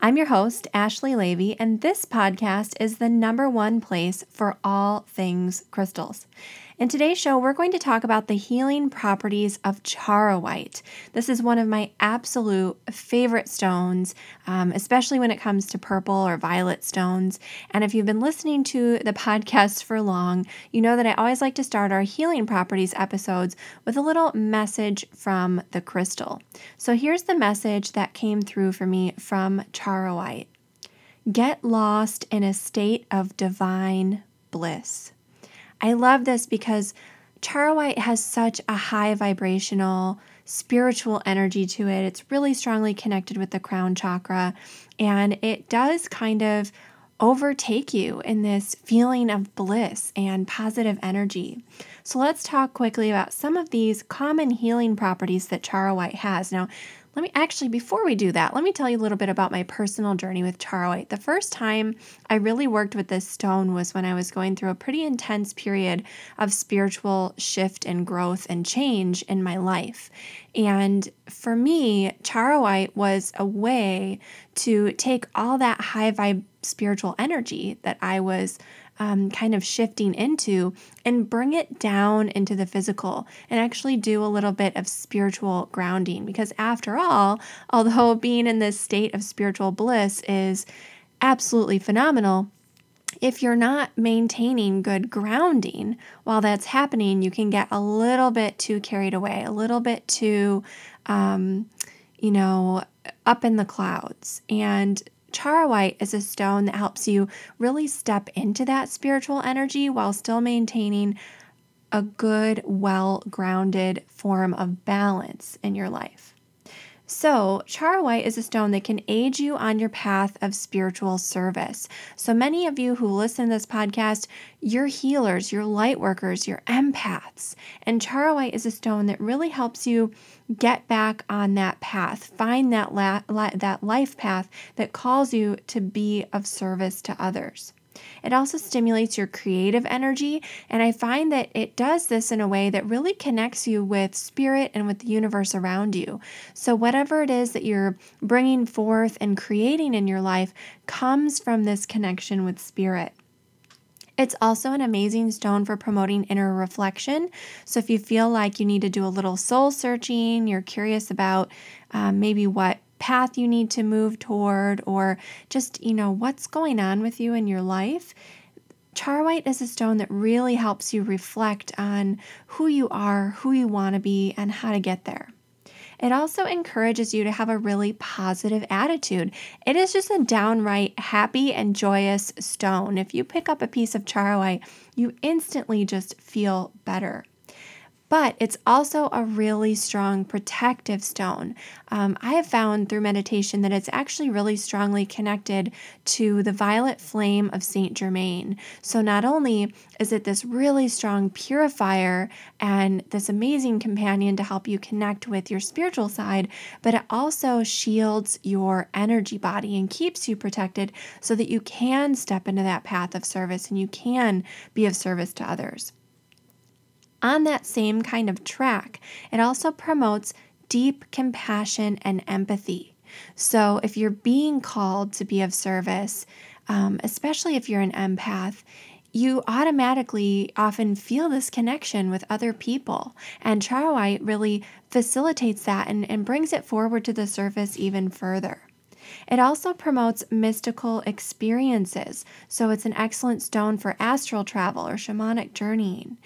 I'm your host, Ashley Levy, and this podcast is the number one place for all things crystals. In today's show, we're going to talk about the healing properties of charoite. This is one of my absolute favorite stones, um, especially when it comes to purple or violet stones. And if you've been listening to the podcast for long, you know that I always like to start our healing properties episodes with a little message from the crystal. So here's the message that came through for me from charoite Get lost in a state of divine bliss. I love this because charoite has such a high vibrational spiritual energy to it. It's really strongly connected with the crown chakra and it does kind of overtake you in this feeling of bliss and positive energy. So let's talk quickly about some of these common healing properties that charoite has. Now, let me actually, before we do that, let me tell you a little bit about my personal journey with charoite. The first time I really worked with this stone was when I was going through a pretty intense period of spiritual shift and growth and change in my life. And for me, charoite was a way to take all that high vibe spiritual energy that I was um, kind of shifting into and bring it down into the physical and actually do a little bit of spiritual grounding. Because after all, although being in this state of spiritual bliss is absolutely phenomenal, if you're not maintaining good grounding while that's happening, you can get a little bit too carried away, a little bit too, um, you know, up in the clouds. And Charoite is a stone that helps you really step into that spiritual energy while still maintaining a good, well grounded form of balance in your life. So, charoite is a stone that can aid you on your path of spiritual service. So, many of you who listen to this podcast, you're healers, you're light workers, you're empaths. And charoite is a stone that really helps you get back on that path, find that, la- la- that life path that calls you to be of service to others. It also stimulates your creative energy, and I find that it does this in a way that really connects you with spirit and with the universe around you. So, whatever it is that you're bringing forth and creating in your life comes from this connection with spirit. It's also an amazing stone for promoting inner reflection. So, if you feel like you need to do a little soul searching, you're curious about um, maybe what path you need to move toward or just, you know, what's going on with you in your life, Charoite is a stone that really helps you reflect on who you are, who you want to be, and how to get there. It also encourages you to have a really positive attitude. It is just a downright happy and joyous stone. If you pick up a piece of charoite, you instantly just feel better but it's also a really strong protective stone. Um, I have found through meditation that it's actually really strongly connected to the violet flame of Saint Germain. So, not only is it this really strong purifier and this amazing companion to help you connect with your spiritual side, but it also shields your energy body and keeps you protected so that you can step into that path of service and you can be of service to others on that same kind of track, it also promotes deep compassion and empathy. So, if you're being called to be of service, um, especially if you're an empath, you automatically often feel this connection with other people. And charoite really facilitates that and, and brings it forward to the surface even further. It also promotes mystical experiences, so it's an excellent stone for astral travel or shamanic journeying.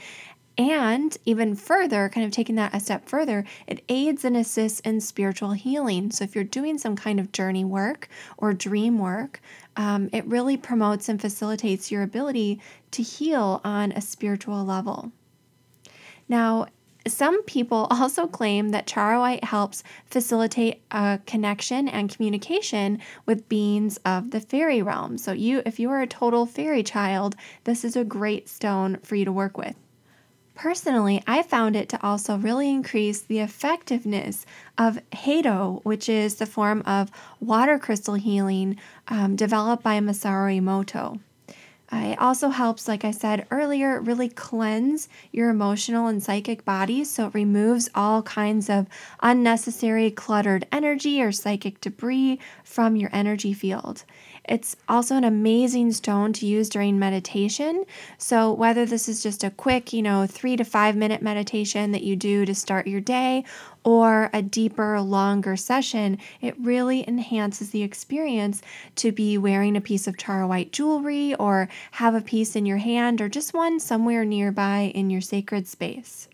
And even further, kind of taking that a step further, it aids and assists in spiritual healing. So, if you're doing some kind of journey work or dream work, um, it really promotes and facilitates your ability to heal on a spiritual level. Now, Some people also claim that charoite helps facilitate a connection and communication with beings of the fairy realm. So you if you are a total fairy child, this is a great stone for you to work with. Personally, I found it to also really increase the effectiveness of Hado, which is the form of water crystal healing um, developed by Masaru Emoto. It also helps, like I said earlier, really cleanse your emotional and psychic bodies. So it removes all kinds of unnecessary cluttered energy or psychic debris from your energy field. It's also an amazing stone to use during meditation. So, whether this is just a quick, you know, three to five minute meditation that you do to start your day, or a deeper, longer session, it really enhances the experience to be wearing a piece of charoite jewelry or have a piece in your hand or just one somewhere nearby in your sacred space.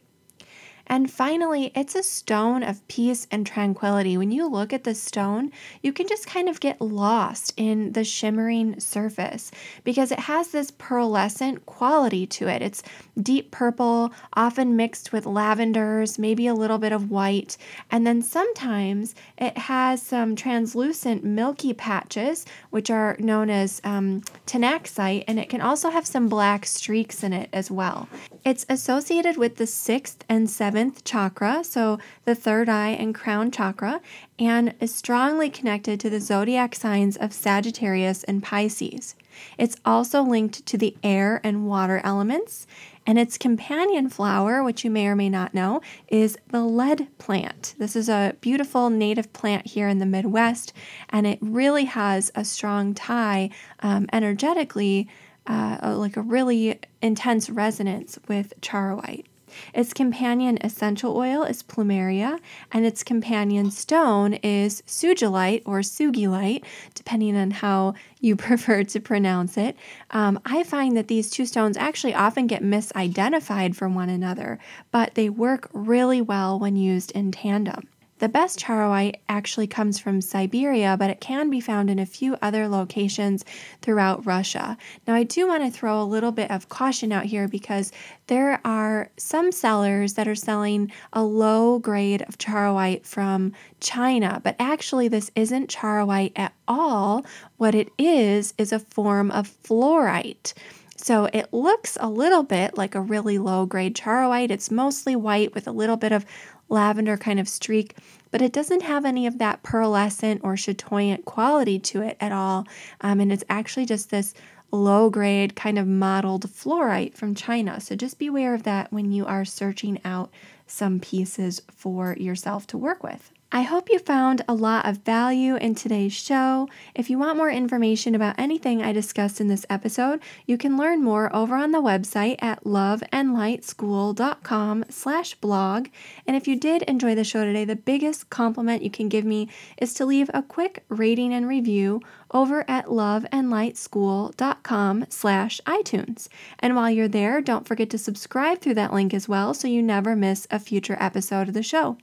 And finally, it's a stone of peace and tranquility. When you look at the stone, you can just kind of get lost in the shimmering surface because it has this pearlescent quality to it. It's deep purple, often mixed with lavenders, maybe a little bit of white, and then sometimes it has some translucent milky patches, which are known as um, and it can also have some black streaks in it as well. It's associated with the sixth and seventh seventh chakra, so the third eye and crown chakra, and is strongly connected to the zodiac signs of Sagittarius and Pisces. It's also linked to the air and water elements, and its companion flower, which you may or may not know, is the lead plant. This is a beautiful native plant here in the Midwest, and it really has a strong tie um, energetically, uh, like a really intense resonance with charoite. Its companion essential oil is plumeria, and its companion stone is sugilite or sugilite, depending on how you prefer to pronounce it. Um, I find that these two stones actually often get misidentified from one another, but they work really well when used in tandem. The best charoite actually comes from Siberia, but it can be found in a few other locations throughout Russia. Now, I do want to throw a little bit of caution out here because there are some sellers that are selling a low grade of charoite from China, but actually, this isn't charoite at all. What it is, is a form of fluorite. So it looks a little bit like a really low grade charoite. It's mostly white with a little bit of lavender kind of streak, but it doesn't have any of that pearlescent or chatoyant quality to it at all. Um, and it's actually just this low grade kind of mottled fluorite from China. So just beware of that when you are searching out some pieces for yourself to work with. I hope you found a lot of value in today's show. If you want more information about anything I discussed in this episode, you can learn more over on the website at loveandlightschool.com slash blog. And if you did enjoy the show today, the biggest compliment you can give me is to leave a quick rating and review over at loveandlightschool.com slash iTunes. And while you're there, don't forget to subscribe through that link as well so you never miss a future episode of the show.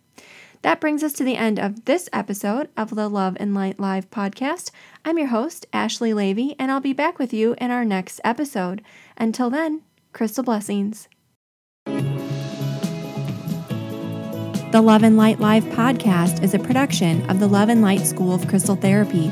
That brings us to the end of this episode of the Love and Light Live podcast. I'm your host, Ashley Levy, and I'll be back with you in our next episode. Until then, crystal blessings. The Love and Light Live podcast is a production of the Love and Light School of Crystal Therapy.